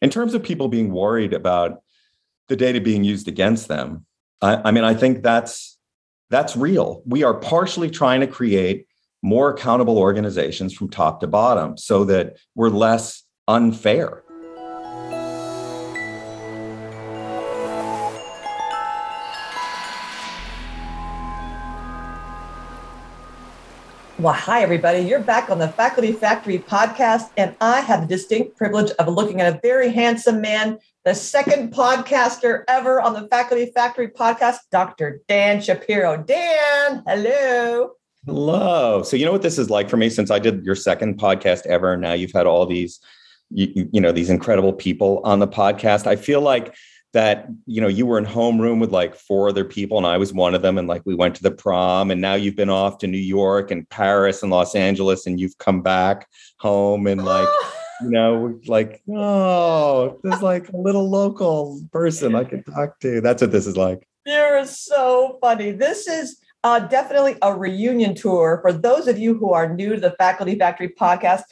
In terms of people being worried about the data being used against them, I, I mean, I think that's that's real. We are partially trying to create more accountable organizations from top to bottom so that we're less unfair. Well, hi, everybody. You're back on the Faculty Factory podcast, and I have the distinct privilege of looking at a very handsome man, the second podcaster ever on the Faculty Factory podcast, Dr. Dan Shapiro. Dan, hello. Hello. So, you know what this is like for me since I did your second podcast ever. Now you've had all these, you, you know, these incredible people on the podcast. I feel like that you know you were in homeroom with like four other people and i was one of them and like we went to the prom and now you've been off to new york and paris and los angeles and you've come back home and like you know like oh there's like a little local person i can talk to. That's what this is like. You're so funny. This is uh, definitely a reunion tour for those of you who are new to the faculty factory podcast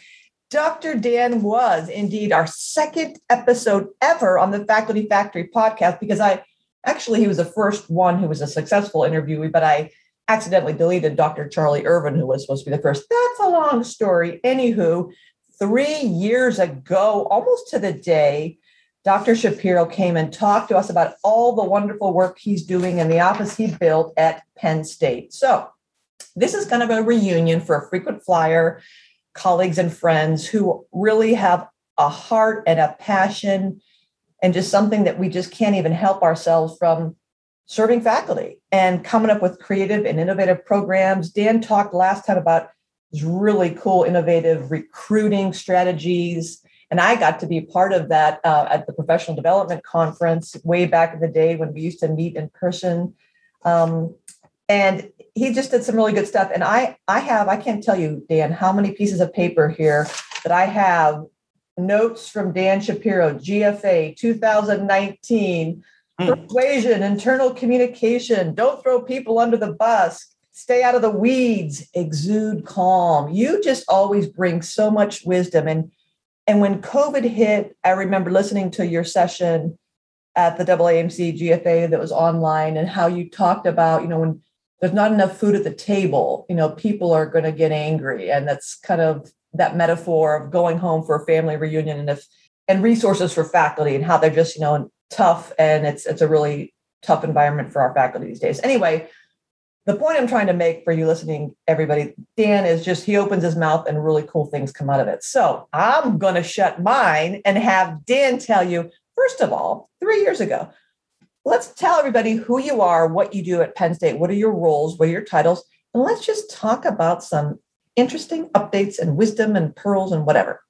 Dr. Dan was indeed our second episode ever on the Faculty Factory podcast because I actually, he was the first one who was a successful interviewee, but I accidentally deleted Dr. Charlie Irvin, who was supposed to be the first. That's a long story. Anywho, three years ago, almost to the day, Dr. Shapiro came and talked to us about all the wonderful work he's doing in the office he built at Penn State. So, this is kind of a reunion for a frequent flyer colleagues and friends who really have a heart and a passion and just something that we just can't even help ourselves from serving faculty and coming up with creative and innovative programs. Dan talked last time about these really cool, innovative recruiting strategies. And I got to be part of that uh, at the professional development conference way back in the day when we used to meet in person. Um, and he just did some really good stuff. And I I have I can't tell you, Dan, how many pieces of paper here that I have notes from Dan Shapiro, GFA 2019, mm. persuasion, internal communication, don't throw people under the bus, stay out of the weeds, exude calm. You just always bring so much wisdom. And and when COVID hit, I remember listening to your session at the AAMC GFA that was online and how you talked about, you know, when there's not enough food at the table, you know, people are going to get angry. And that's kind of that metaphor of going home for a family reunion and if and resources for faculty and how they're just, you know, tough and it's it's a really tough environment for our faculty these days. Anyway, the point I'm trying to make for you listening, everybody, Dan is just he opens his mouth and really cool things come out of it. So I'm gonna shut mine and have Dan tell you, first of all, three years ago, let's tell everybody who you are, what you do at Penn State, what are your roles, what are your titles, and let's just talk about some interesting updates and wisdom and pearls and whatever.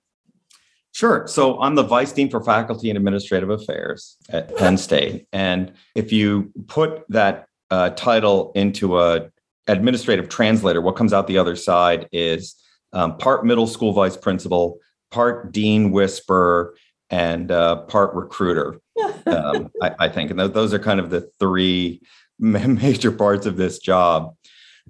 Sure. So I'm the Vice Dean for Faculty and Administrative Affairs at Penn State. And if you put that uh, title into a administrative translator, what comes out the other side is um, part middle school vice principal, part dean whisperer, and uh, part recruiter um, I, I, think, and th- those are kind of the three major parts of this job.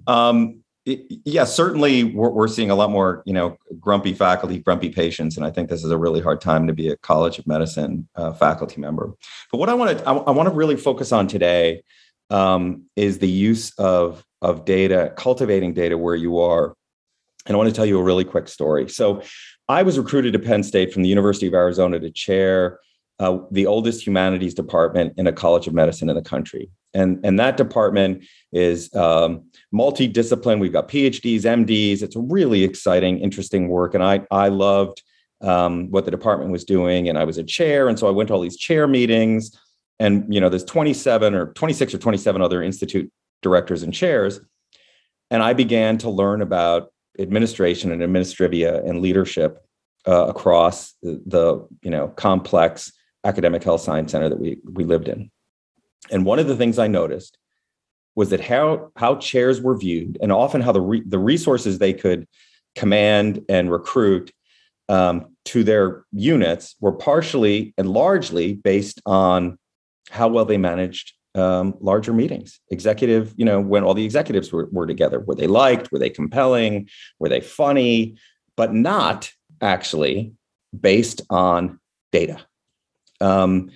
Um, it, yeah, certainly we're, we're, seeing a lot more, you know, grumpy faculty, grumpy patients, and I think this is a really hard time to be a College of Medicine uh, faculty member. But what I want to, I, I want to really focus on today um, is the use of of data, cultivating data where you are. And I want to tell you a really quick story. So, I was recruited to Penn State from the University of Arizona to chair uh, the oldest humanities department in a college of medicine in the country. And, and that department is um, multidiscipline. We've got PhDs, MDs. It's really exciting, interesting work. And I, I loved um, what the department was doing. And I was a chair. And so I went to all these chair meetings. And, you know, there's 27 or 26 or 27 other institute directors and chairs. And I began to learn about administration and administrivia and leadership uh, across the, the, you know complex academic health science center that we we lived in. And one of the things I noticed was that how how chairs were viewed, and often how the re, the resources they could command and recruit um, to their units were partially and largely based on how well they managed um, larger meetings. Executive, you know, when all the executives were, were together, were they liked? Were they compelling? Were they funny? But not actually based on data Um,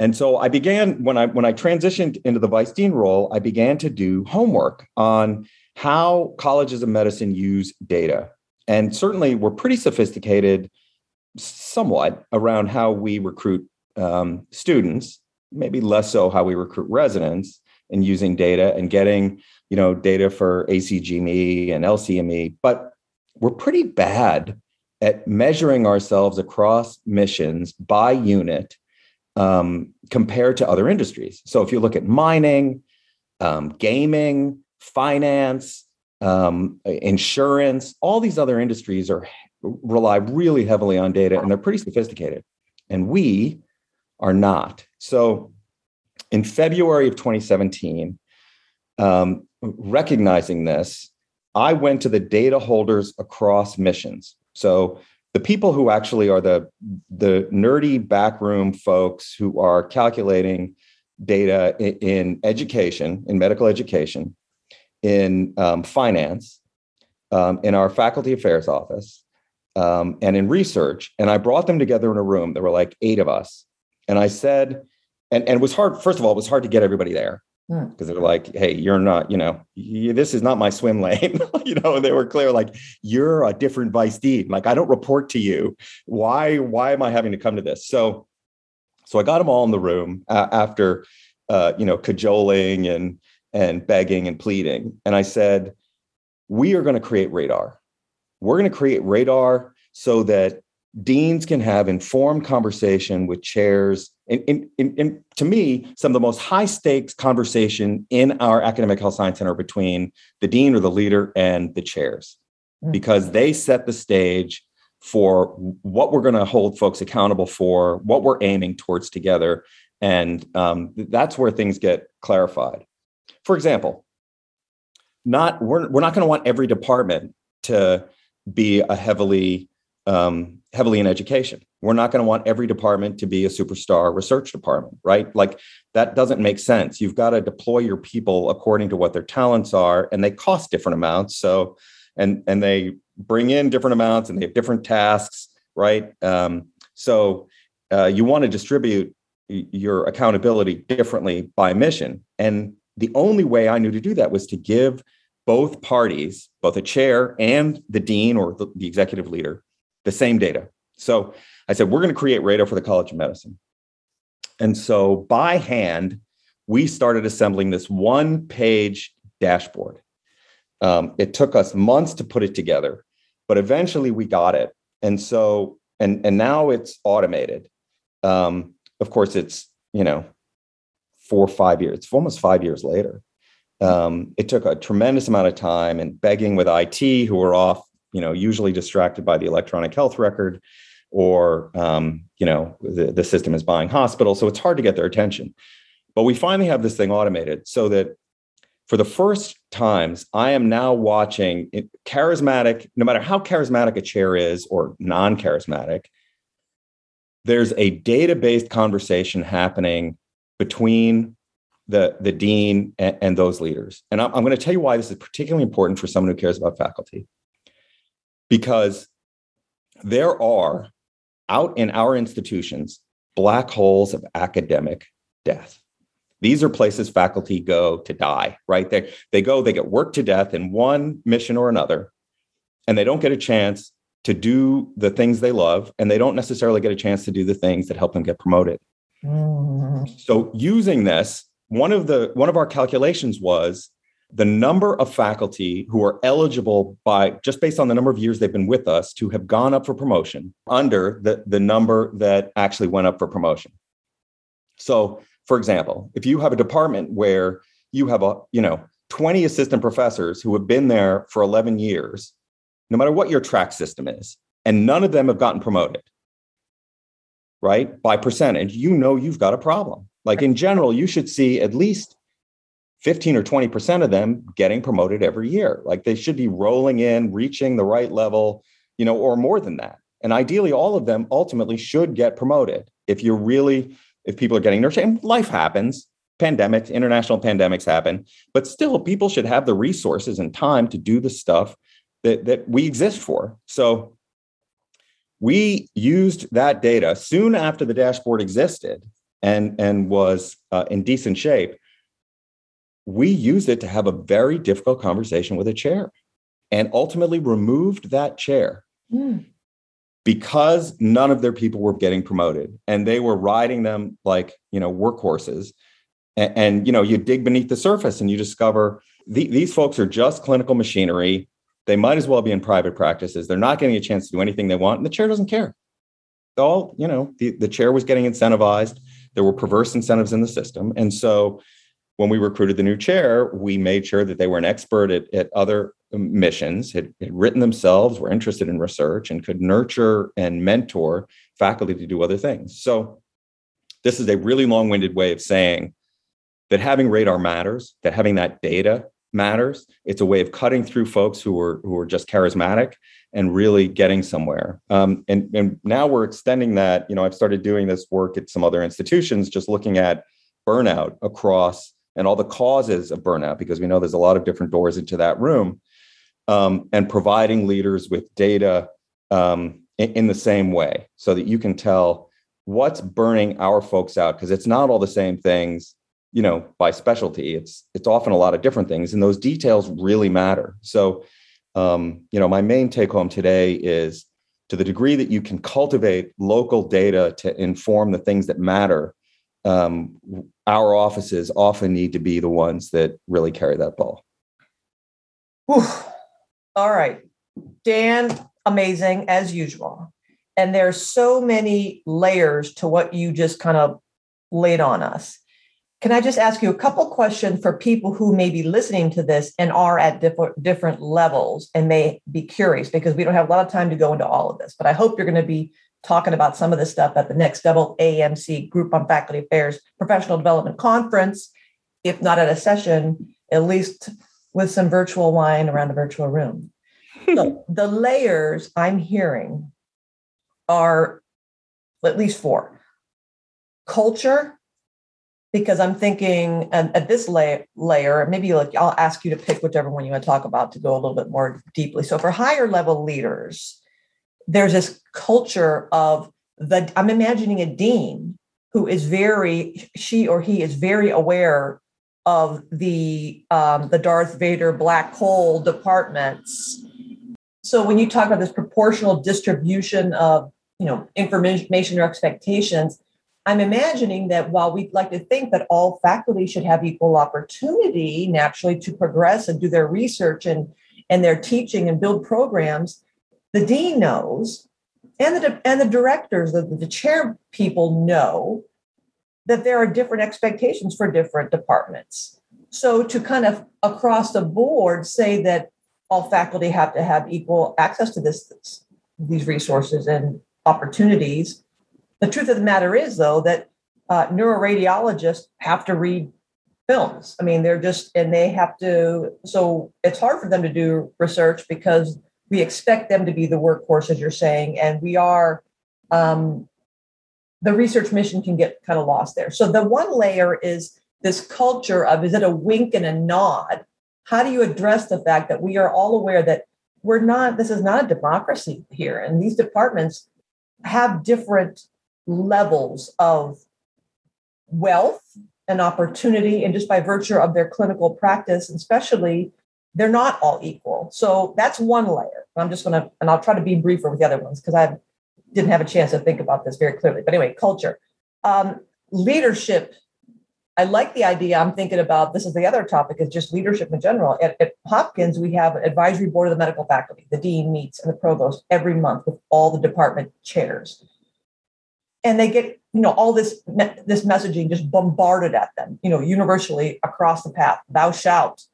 and so I began when I when I transitioned into the vice dean role, I began to do homework on how colleges of medicine use data. And certainly we're pretty sophisticated somewhat around how we recruit um, students, maybe less so how we recruit residents and using data and getting you know data for ACGME and LCME, but we're pretty bad at measuring ourselves across missions by unit um, compared to other industries. So if you look at mining, um, gaming, finance, um, insurance, all these other industries are rely really heavily on data and they're pretty sophisticated. And we are not. So in February of 2017, um, recognizing this, I went to the data holders across missions. So the people who actually are the the nerdy backroom folks who are calculating data in, education, in medical education, in um, finance, um, in our faculty affairs office, um, and in research. And I brought them together in a room. There were like eight of us. And I said, and, and it was hard, first of all, it was hard to get everybody there because hmm. they're like, hey, you're not, you know, you, this is not my swim lane. you know, and they were clear, like, you're a different vice dean. Like, I don't report to you. Why, why am I having to come to this? So, so I got them all in the room uh, after, uh, you know, cajoling and and begging and pleading. And I said, we are going to create radar. We're going to create radar so that deans can have informed conversation with chairs. And, and, and, and, to me, some of the most high stakes conversation in our academic health science center between the dean or the leader and the chairs, mm. because they set the stage for what we're going to hold folks accountable for, what we're aiming towards together. And um, that's where things get clarified. For example, not we're, we're not going to want every department to be a heavily um, heavily in education. We're not going to want every department to be a superstar research department, right? Like that doesn't make sense. You've got to deploy your people according to what their talents are, and they cost different amounts. So, and and they bring in different amounts, and they have different tasks, right? Um, so, uh, you want to distribute your accountability differently by mission, and the only way I knew to do that was to give both parties, both a chair and the dean or the, the executive leader, the same data. So I said, we're going to create radar for the College of Medicine. And so by hand, we started assembling this one page dashboard. Um, it took us months to put it together, but eventually we got it. And so, and, and now it's automated. Um, of course, it's, you know, four or five years. It's almost five years later. Um, it took a tremendous amount of time and begging with IT, who were off, you know, usually distracted by the electronic health record, or um, you know, the, the system is buying hospitals, so it's hard to get their attention. But we finally have this thing automated so that for the first times, I am now watching charismatic, no matter how charismatic a chair is or non-charismatic, there's a data-based conversation happening between the, the dean and, and those leaders. And I'm, I'm going to tell you why this is particularly important for someone who cares about faculty. Because there are out in our institutions black holes of academic death. These are places faculty go to die, right? They, they go, they get worked to death in one mission or another, and they don't get a chance to do the things they love, and they don't necessarily get a chance to do the things that help them get promoted. Mm-hmm. So using this, one of the one of our calculations was the number of faculty who are eligible by just based on the number of years they've been with us to have gone up for promotion under the, the number that actually went up for promotion. So, for example, if you have a department where you have a, you know, 20 assistant professors who have been there for 11 years, no matter what your track system is, and none of them have gotten promoted, right? By percentage, you know you've got a problem. Like in general, you should see at least 15 or 20% of them getting promoted every year. Like they should be rolling in, reaching the right level, you know, or more than that. And ideally, all of them ultimately should get promoted. If you're really, if people are getting nurtured, and life happens, pandemics, international pandemics happen, but still people should have the resources and time to do the stuff that, that we exist for. So we used that data soon after the dashboard existed and, and was uh, in decent shape. We used it to have a very difficult conversation with a chair and ultimately removed that chair mm. because none of their people were getting promoted and they were riding them like, you know, workhorses. And, and you know, you dig beneath the surface and you discover the, these folks are just clinical machinery they might as well be in private practices. They're not getting a chance to do anything they want, and the chair doesn't care. All, you know, the, the chair was getting incentivized. There were perverse incentives in the system. And so when we recruited the new chair, we made sure that they were an expert at, at other missions, had, had written themselves, were interested in research, and could nurture and mentor faculty to do other things. So this is a really long-winded way of saying that having radar matters, that having that data matters. It's a way of cutting through folks who are who are just charismatic and really getting somewhere. Um, and and now we're extending that. You know, I've started doing this work at some other institutions, just looking at burnout across and all the causes of burnout, because we know there's a lot of different doors into that room, um, and providing leaders with data um, in, in the same way, so that you can tell what's burning our folks out, because it's not all the same things you know by specialty. It's it's often a lot of different things and those details really matter. So um, you know my main take home today is to the degree that you can cultivate local data to inform the things that matter um, our offices often need to be the ones that really carry that ball. Whew. all right. Dan amazing as usual. And there's so many layers to what you just kind of laid on us. Can I just ask you a couple questions for people who may be listening to this and are at different different levels and may be curious because we don't have a lot of time to go into all of this, but I hope you're going to be talking about some of this stuff at the next double AMC Group on Faculty Affairs Professional Development Conference, if not at a session, at least with some virtual wine around the virtual room. so the layers I'm hearing are at least four culture, because I'm thinking at, at this layer, layer, maybe like I'll ask you to pick whichever one you want to talk about to go a little bit more deeply. So for higher level leaders, there's this culture of the I'm imagining a dean who is very she or he is very aware of the um, the Darth Vader black hole departments. So when you talk about this proportional distribution of you know information or expectations, I'm imagining that while we'd like to think that all faculty should have equal opportunity naturally to progress and do their research and, and their teaching and build programs, the dean knows and the, and the directors, the, the chair people know that there are different expectations for different departments. So to kind of across the board say that all faculty have to have equal access to this, these resources and opportunities the truth of the matter is, though, that uh, neuroradiologists have to read films. I mean, they're just, and they have to, so it's hard for them to do research because we expect them to be the workhorse, as you're saying, and we are, um, the research mission can get kind of lost there. So the one layer is this culture of is it a wink and a nod? How do you address the fact that we are all aware that we're not, this is not a democracy here, and these departments have different levels of wealth and opportunity, and just by virtue of their clinical practice, especially, they're not all equal. So that's one layer. I'm just going to, and I'll try to be briefer with the other ones because I didn't have a chance to think about this very clearly. But anyway, culture, um, leadership. I like the idea. I'm thinking about this is the other topic is just leadership in general. At, at Hopkins, we have an advisory board of the medical faculty. The dean meets and the provost every month with all the department chairs and they get you know all this this messaging just bombarded at them you know universally across the path thou shalt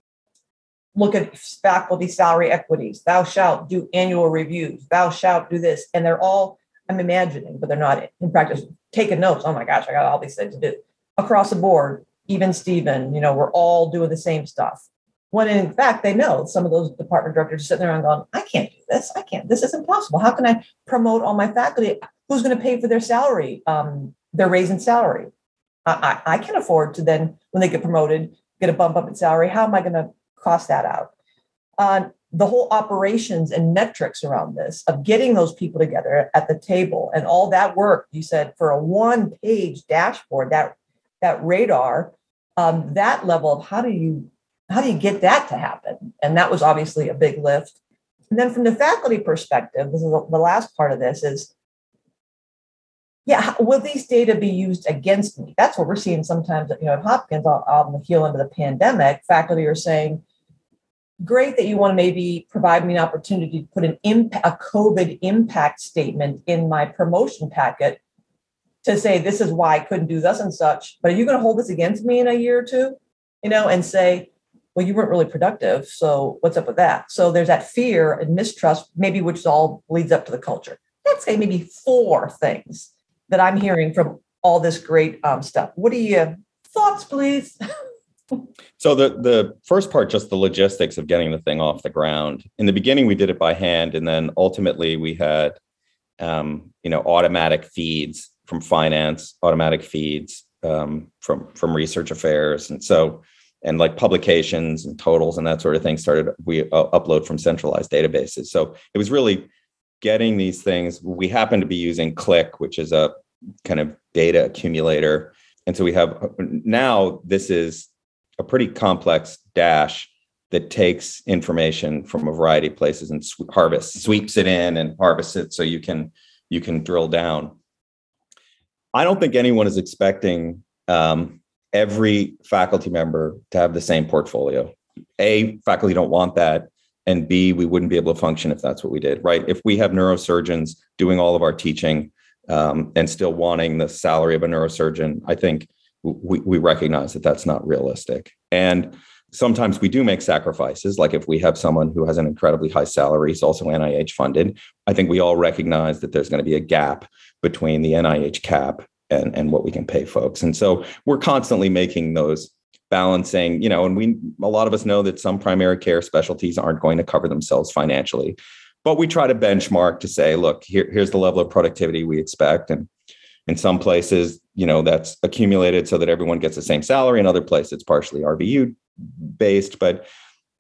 look at faculty salary equities. Thou shalt do annual reviews. Thou shalt do this. And they're all i'm imagining but they're not in practice. Taking notes. Oh my gosh i got all these things to do. Across the board even Stephen, you know we're all doing the same stuff. When in fact they know some of those department directors sitting there and going i can't do this. I can't. This is impossible. How can i promote all my faculty? Who's going to pay for their salary, um, their raise in salary? I, I, I can afford to then, when they get promoted, get a bump up in salary. How am I going to cost that out? Uh, the whole operations and metrics around this of getting those people together at the table and all that work you said for a one page dashboard that that radar um, that level of how do you how do you get that to happen? And that was obviously a big lift. And then from the faculty perspective this is the last part of this is yeah will these data be used against me? That's what we're seeing sometimes you know at hopkins on the heel end of the pandemic faculty are saying great that you want to maybe provide me an opportunity to put an impact, a COVID impact statement in my promotion packet to say this is why I couldn't do this and such. But are you going to hold this against me in a year or two? You know, and say, well, you weren't really productive. So what's up with that? So there's that fear and mistrust, maybe which all leads up to the culture. Let's say maybe four things that I'm hearing from all this great um, stuff. What are you thoughts, please? So the the first part, just the logistics of getting the thing off the ground. In the beginning, we did it by hand, and then ultimately we had, um, you know, automatic feeds from finance, automatic feeds um, from from research affairs, and so and like publications and totals and that sort of thing started. We uh, upload from centralized databases. So it was really getting these things. We happen to be using Qlik, which is a kind of data accumulator. And so we have now this is a pretty complex dash that takes information from a variety of places and sw- harvests, sweeps it in and harvests it so you can you can drill down. I don't think anyone is expecting um, every faculty member to have the same portfolio. A, faculty don't want that. And B, we wouldn't be able to function if that's what we did, right? If we have neurosurgeons doing all of our teaching um, and still wanting the salary of a neurosurgeon, I think we, we recognize that that's not realistic. And sometimes we do make sacrifices. Like if we have someone who has an incredibly high salary, is also NIH funded, I think we all recognize that there's going to be a gap between the NIH cap and, and what we can pay folks. And so we're constantly making those balancing, you know, and we, a lot of us know that some primary care specialties aren't going to cover themselves financially. But we try to benchmark to say, look, here, here's the level of productivity we expect. And in some places, you know, that's accumulated so that everyone gets the same salary. In other places, it's partially RVU based. But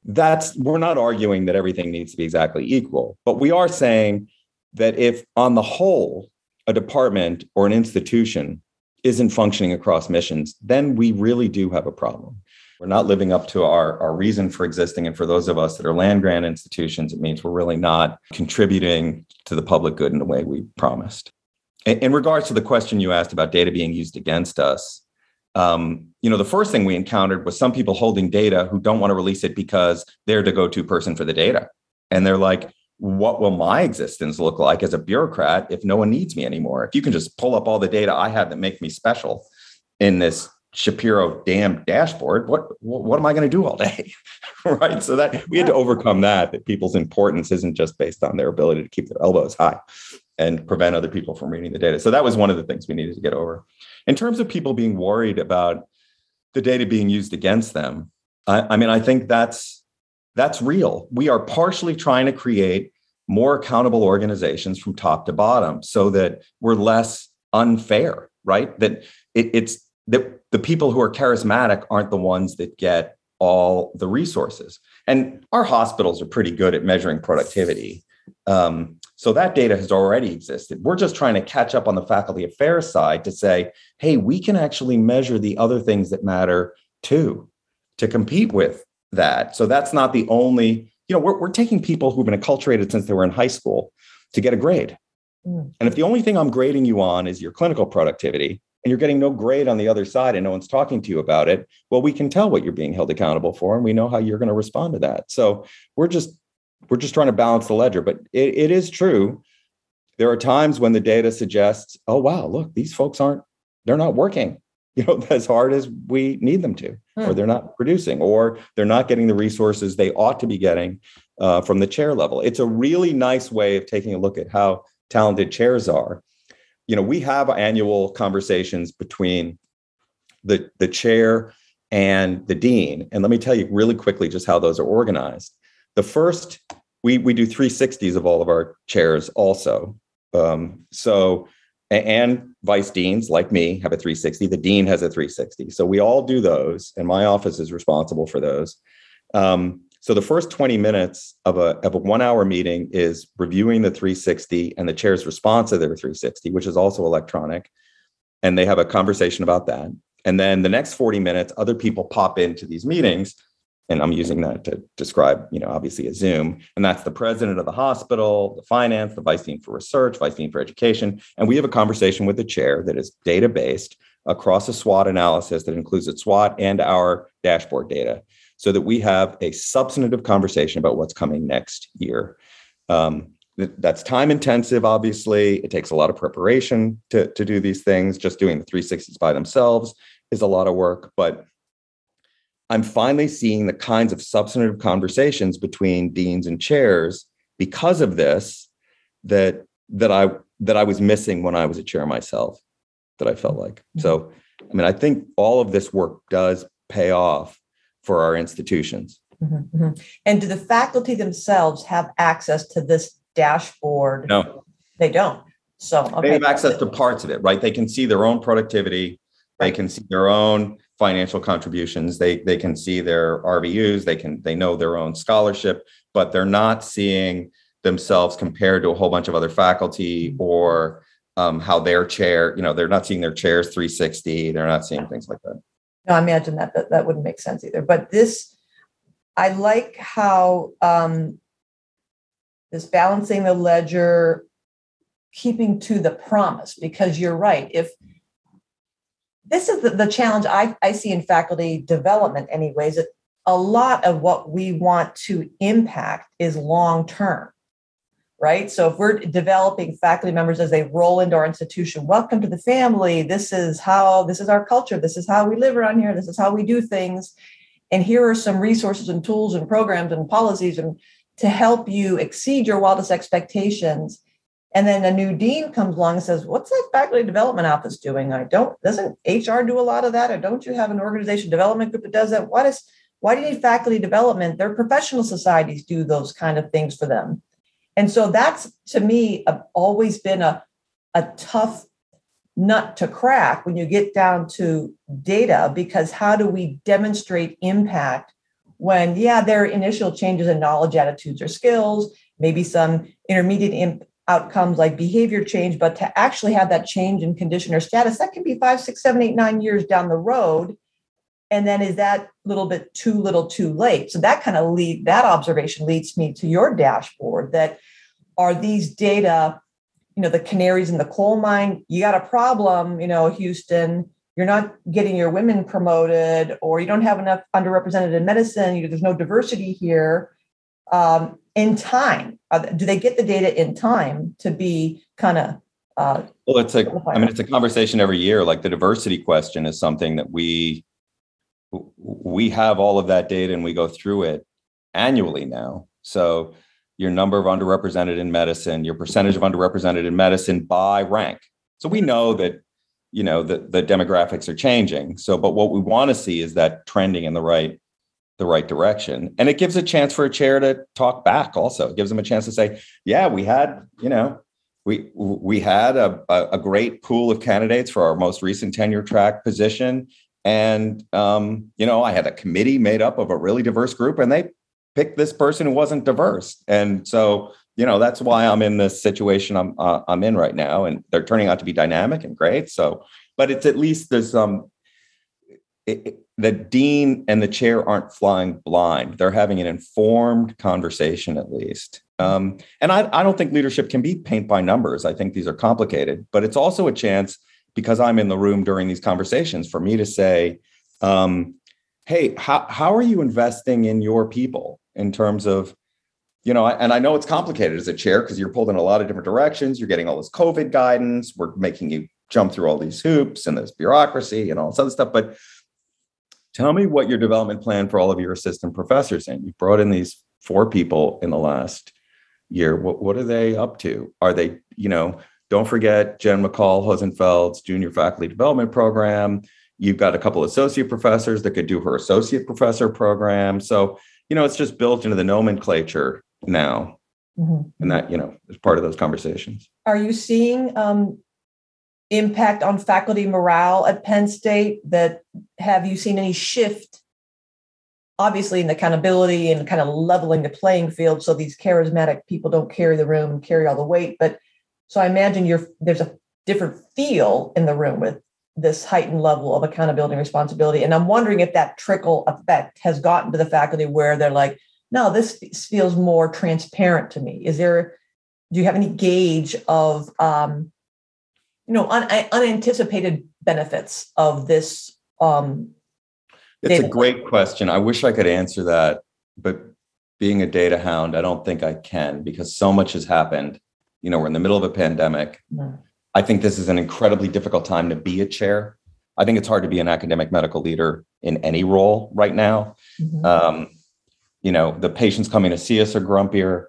that's we're not arguing that everything needs to be exactly equal. But we are saying that if on the whole, a department or an institution isn't functioning across missions, then we really do have a problem. We're not living up to our, our reason for existing. And for those of us that are land grant institutions, it means we're really not contributing to the public good in the way we promised in regards to the question you asked about data being used against us, um, you know, the first thing we encountered was some people holding data who don't want to release it because they're the go-to person for the data, and they're like, "What will my existence look like as a bureaucrat if no one needs me anymore? If you can just pull up all the data I have that make me special in this Shapiro damn dashboard, what what am I going to do all day?" right. So that we had to overcome that. That people's importance isn't just based on their ability to keep their elbows high and prevent other people from reading the data. So that was one of the things we needed to get over. In terms of people being worried about the data being used against them, I, I mean, I think that's that's real. We are partially trying to create more accountable organizations from top to bottom so that we're less unfair, right? That it, it's that the people who are charismatic aren't the ones that get all the resources. And our hospitals are pretty good at measuring productivity. Um, so that data has already existed. We're just trying to catch up on the faculty affairs side to say, hey, we can actually measure the other things that matter too to compete with that. So that's not the only, you know, we're, we're taking people who've been acculturated since they were in high school to get a grade. Mm. And if the only thing I'm grading you on is your clinical productivity, and you're getting no grade on the other side and no one's talking to you about it, well, we can tell what you're being held accountable for and we know how you're going to respond to that. So we're just we're just trying to balance the ledger. But it, it is true. There are times when the data suggests, oh, wow, look, these folks aren't, they're not working, you know, as hard as we need them to, hmm. or they're not producing, or they're not getting the resources they ought to be getting uh, from the chair level. It's a really nice way of taking a look at how talented chairs are. You know, we have annual conversations between the, the chair and the dean. And let me tell you really quickly just how those are organized. The first, we we do 360s of all of our chairs also. Um, so and vice deans like me have a 360 the dean has a 360 so we all do those and my office is responsible for those um, so the first 20 minutes of a, of a one hour meeting is reviewing the 360 and the chair's response to their 360, which is also electronic. And they have a conversation about that. And then the next 40 minutes, other people pop into these meetings. And I'm using that to describe, you know, obviously a Zoom. And that's the president of the hospital, the finance, the vice dean for research, vice dean for education. And we have a conversation with the chair that is data based across a SWOT analysis that includes its SWOT and our dashboard data so that we have a substantive conversation about what's coming next year. Um, that's time intensive, obviously. It takes a lot of preparation to, to do these things. Just doing the 360s by themselves is a lot of work. But I'm finally seeing the kinds of substantive conversations between deans and chairs because of this that that I that I was missing when I was a chair myself, that I felt like. So I mean, I think all of this work does pay off for our institutions. Mm-hmm, mm-hmm. And do the faculty themselves have access to this dashboard? No, they don't. So okay. they have access to parts of it, right? They can see their own productivity. They can see their own financial contributions. They they can see their RVUs. They can they know their own scholarship, but they're not seeing themselves compared to a whole bunch of other faculty or um, how their chair. You know, they're not seeing their chairs 360. They're not seeing things like that. No, I imagine that, that that wouldn't make sense either. But this, I like how um, this balancing the ledger, keeping to the promise, because you're right. If this is the, the challenge I, I see in faculty development, anyways, that a lot of what we want to impact is long term right? So if we're developing faculty members as they roll into our institution, welcome to the family. This is how, this is our culture. This is how we live around here. This is how we do things. And here are some resources and tools and programs and policies and to help you exceed your wildest expectations. And then a new dean comes along and says, What's that faculty development office doing? I don't, doesn't HR do a lot of that? Or don't you have an organization development group that does that? What is, why do you need faculty development? Their professional societies do those kind of things for them. And so that's to me a, always been a, a tough nut to crack when you get down to data because how do we demonstrate impact when yeah there are initial changes in knowledge attitudes or skills maybe some intermediate outcomes like behavior change but to actually have that change in condition or status that can be five six seven eight nine years down the road. And then is that a little bit too little too late? So that kind of lead that observation leads me to your dashboard that are these data you know the canaries in the coal mine. You got a problem you know houston you're not getting your women promoted or you don't have enough underrepresented in medicine you know, there's no diversity here. Um, in time do they get the data in time to be kind of uh, well it's a i mean it's a conversation every year like the diversity question is something that we we have all of that data and we go through it annually now so your number of underrepresented in medicine, your percentage of underrepresented in medicine by rank. So we know that you know the, the demographics are changing. So, but what we want to see is that trending in the right the right direction. And it gives a chance for a chair to talk back also. It gives them a chance to say, yeah, we had, you know, we we had a, a great pool of candidates for our most recent tenure track position. And um, you know, I had a committee made up of a really diverse group, and they picked this person who wasn't diverse. And so, you know, that's why I'm in this situation I'm uh, I'm in right now, and they're turning out to be dynamic and great. So, but it's at least there's um, it, it, the dean and the chair aren't flying blind. They're having an informed conversation at least. Um, and I, I don't think leadership can be paint by numbers. I think these are complicated, but it's also a chance because I'm in the room during these conversations for me to say, um, hey, how, how are you investing in your people? in terms of you know and i know it's complicated as a chair because you're pulled in a lot of different directions you're getting all this covid guidance we're making you jump through all these hoops and this bureaucracy and all this other stuff but tell me what your development plan for all of your assistant professors and you brought in these four people in the last year what, what are they up to are they you know don't forget jen mccall hosenfeld's junior faculty development program you've got a couple associate professors that could do her associate professor program so you know, it's just built into the nomenclature now. Mm-hmm. And that, you know, is part of those conversations. Are you seeing um, impact on faculty morale at Penn State that have you seen any shift obviously in accountability and kind of leveling the playing field so these charismatic people don't carry the room, and carry all the weight. But so I imagine you're there's a different feel in the room with this heightened level of accountability and responsibility. And I'm wondering if that trickle effect has gotten to the faculty where they're like, no, this feels more transparent to me. Is there, do you have any gauge of, um, you know, un- unanticipated benefits of this? Um, it's a great question. I wish I could answer that, but being a data hound, I don't think I can because so much has happened. You know, we're in the middle of a pandemic. Mm I think this is an incredibly difficult time to be a chair. I think it's hard to be an academic medical leader in any role right now. Mm-hmm. Um, you know, the patients coming to see us are grumpier,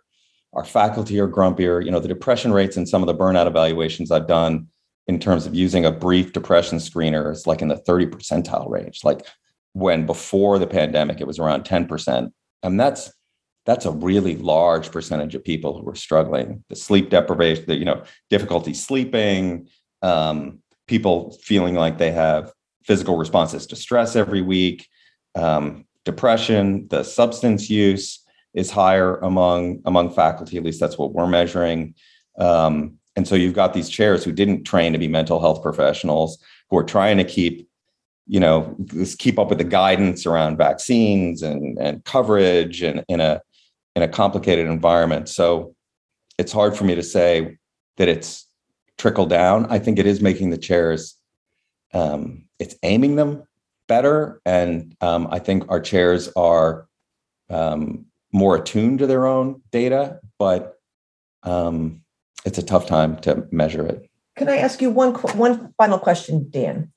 our faculty are grumpier. You know, the depression rates and some of the burnout evaluations I've done in terms of using a brief depression screener is like in the 30 percentile range. Like when before the pandemic, it was around 10%. And that's that's a really large percentage of people who are struggling. The sleep deprivation, the you know difficulty sleeping, um, people feeling like they have physical responses to stress every week, um, depression, the substance use is higher among among faculty. At least that's what we're measuring. Um, and so you've got these chairs who didn't train to be mental health professionals who are trying to keep you know keep up with the guidance around vaccines and and coverage and in a in a complicated environment. So it's hard for me to say that it's trickle down. I think it is making the chairs, um, it's aiming them better. And um, I think our chairs are um, more attuned to their own data, but um, it's a tough time to measure it. Can I ask you one one final question, Dan?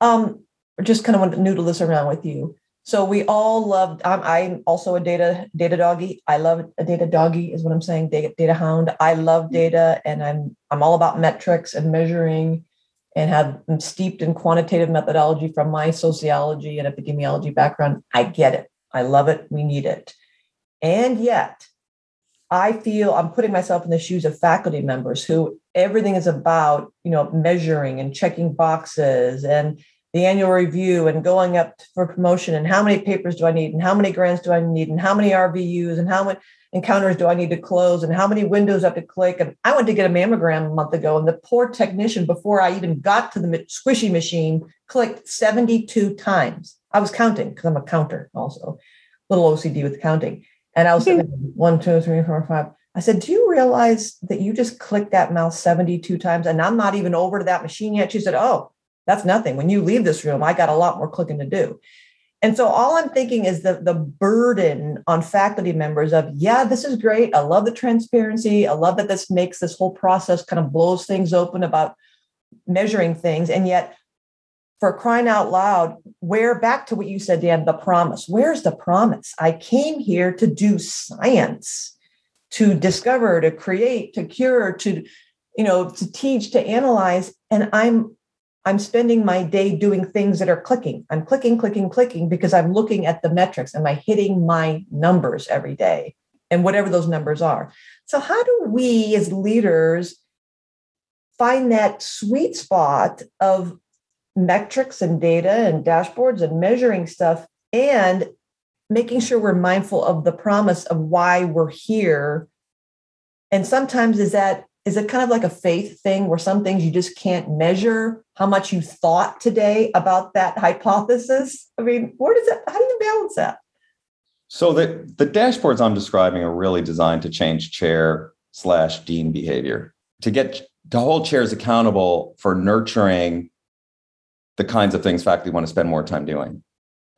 Um, just kind of want to noodle this around with you. So we all love. I'm, I'm also a data data doggy. I love a data doggy is what I'm saying. Data, data hound. I love mm-hmm. data, and I'm I'm all about metrics and measuring, and have I'm steeped in quantitative methodology from my sociology and epidemiology background. I get it. I love it. We need it, and yet I feel I'm putting myself in the shoes of faculty members who everything is about, you know, measuring and checking boxes and the annual review and going up for promotion and how many papers do I need and how many grants do I need and how many RVUs and how many encounters do I need to close and how many windows I have to click. And I went to get a mammogram a month ago, and the poor technician, before I even got to the squishy machine, clicked 72 times. I was counting because I'm a counter also, little OCD with counting. And I was one, two, three, four, five. I said, Do you realize that you just clicked that mouse 72 times and I'm not even over to that machine yet? She said, Oh, that's nothing. When you leave this room, I got a lot more clicking to do. And so all I'm thinking is the, the burden on faculty members of, yeah, this is great. I love the transparency. I love that this makes this whole process kind of blows things open about measuring things. And yet, for crying out loud, where back to what you said, Dan, the promise. Where's the promise? I came here to do science, to discover, to create, to cure, to, you know, to teach, to analyze. And I'm I'm spending my day doing things that are clicking. I'm clicking, clicking, clicking because I'm looking at the metrics. Am I hitting my numbers every day? And whatever those numbers are. So, how do we as leaders find that sweet spot of metrics and data and dashboards and measuring stuff and making sure we're mindful of the promise of why we're here? And sometimes is that is it kind of like a faith thing where some things you just can't measure how much you thought today about that hypothesis? I mean, where does that, how do you balance that? So the, the dashboards I'm describing are really designed to change chair slash dean behavior to get to hold chairs accountable for nurturing the kinds of things faculty want to spend more time doing.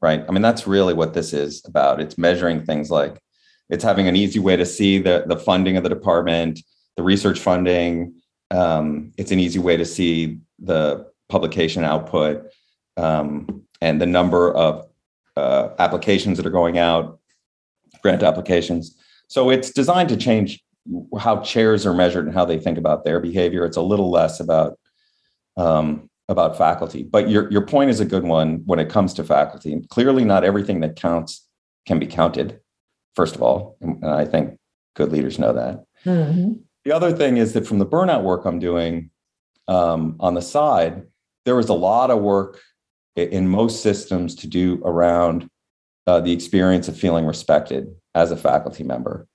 Right. I mean, that's really what this is about. It's measuring things like it's having an easy way to see the, the funding of the department, the research funding. Um, it's an easy way to see the publication output um, and the number of uh, applications that are going out, grant applications. So it's designed to change how chairs are measured and how they think about their behavior. It's a little less about um, about faculty. But your your point is a good one when it comes to faculty. Clearly, not everything that counts can be counted. First of all, and I think good leaders know that. Mm-hmm. The other thing is that from the burnout work I'm doing um, on the side, there was a lot of work in most systems to do around uh, the experience of feeling respected as a faculty member?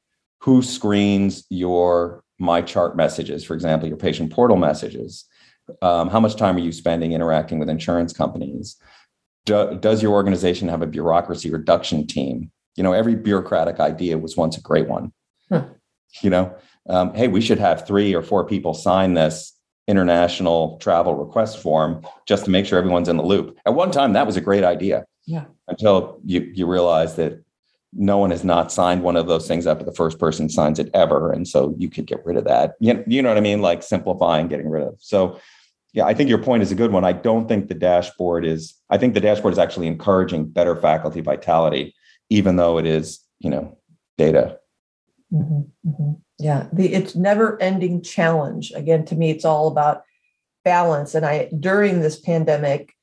Who screens your MyChart messages, for example, your patient portal messages? Um, how much time are you spending interacting with insurance companies? Do, does your organization have a bureaucracy reduction team? You know, every bureaucratic idea was once a great one. Hmm. You know, um, hey, we should have three or four people sign this international travel request form just to make sure everyone's in the loop. At one time, that was a great idea. Yeah. Until you you realize that no one has not signed one of those things after the first person signs it ever, and so you could get rid of that. You, you know what I mean? Like simplifying, getting rid of. So, yeah, I think your point is a good one. I don't think the dashboard is. I think the dashboard is actually encouraging better faculty vitality, even though it is you know data. Mm-hmm, mm-hmm. Yeah, the it's never ending challenge. Again, to me, it's all about balance. And I during this pandemic,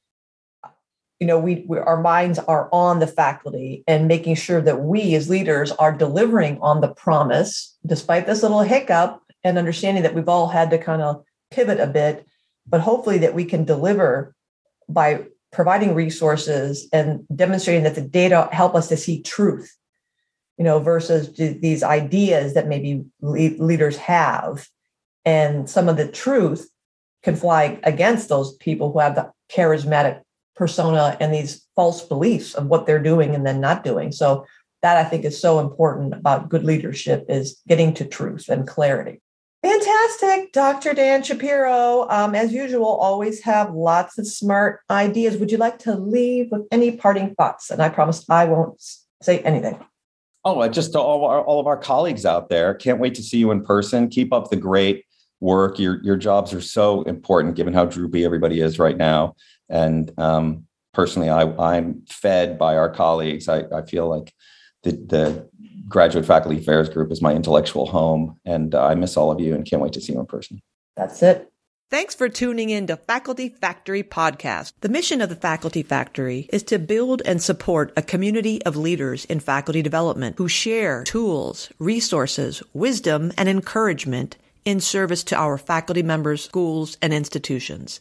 you know, we, we our minds are on the faculty and making sure that we as leaders are delivering on the promise, despite this little hiccup, and understanding that we've all had to kind of pivot a bit, but hopefully that we can deliver by providing resources and demonstrating that the data help us to see truth you know, versus these ideas that maybe leaders have. And some of the truth can fly against those people who have the charismatic persona and these false beliefs of what they're doing and then not doing. So that I think is so important about good leadership is getting to truth and clarity. Fantastic, Dr. Dan Shapiro. Um, as usual, always have lots of smart ideas. Would you like to leave with any parting thoughts? And I promise I won't say anything. Oh, just to all, our, all of our colleagues out there. Can't wait to see you in person. Keep up the great work. Your your jobs are so important given how droopy everybody is right now. And um, personally, I, I'm fed by our colleagues. I, I feel like the, the graduate faculty affairs group is my intellectual home. And uh, I miss all of you and can't wait to see you in person. That's it. Thanks for tuning in to Faculty Factory Podcast. The mission of the Faculty Factory is to build and support a community of leaders in faculty development who share tools, resources, wisdom, and encouragement in service to our faculty members, schools, and institutions.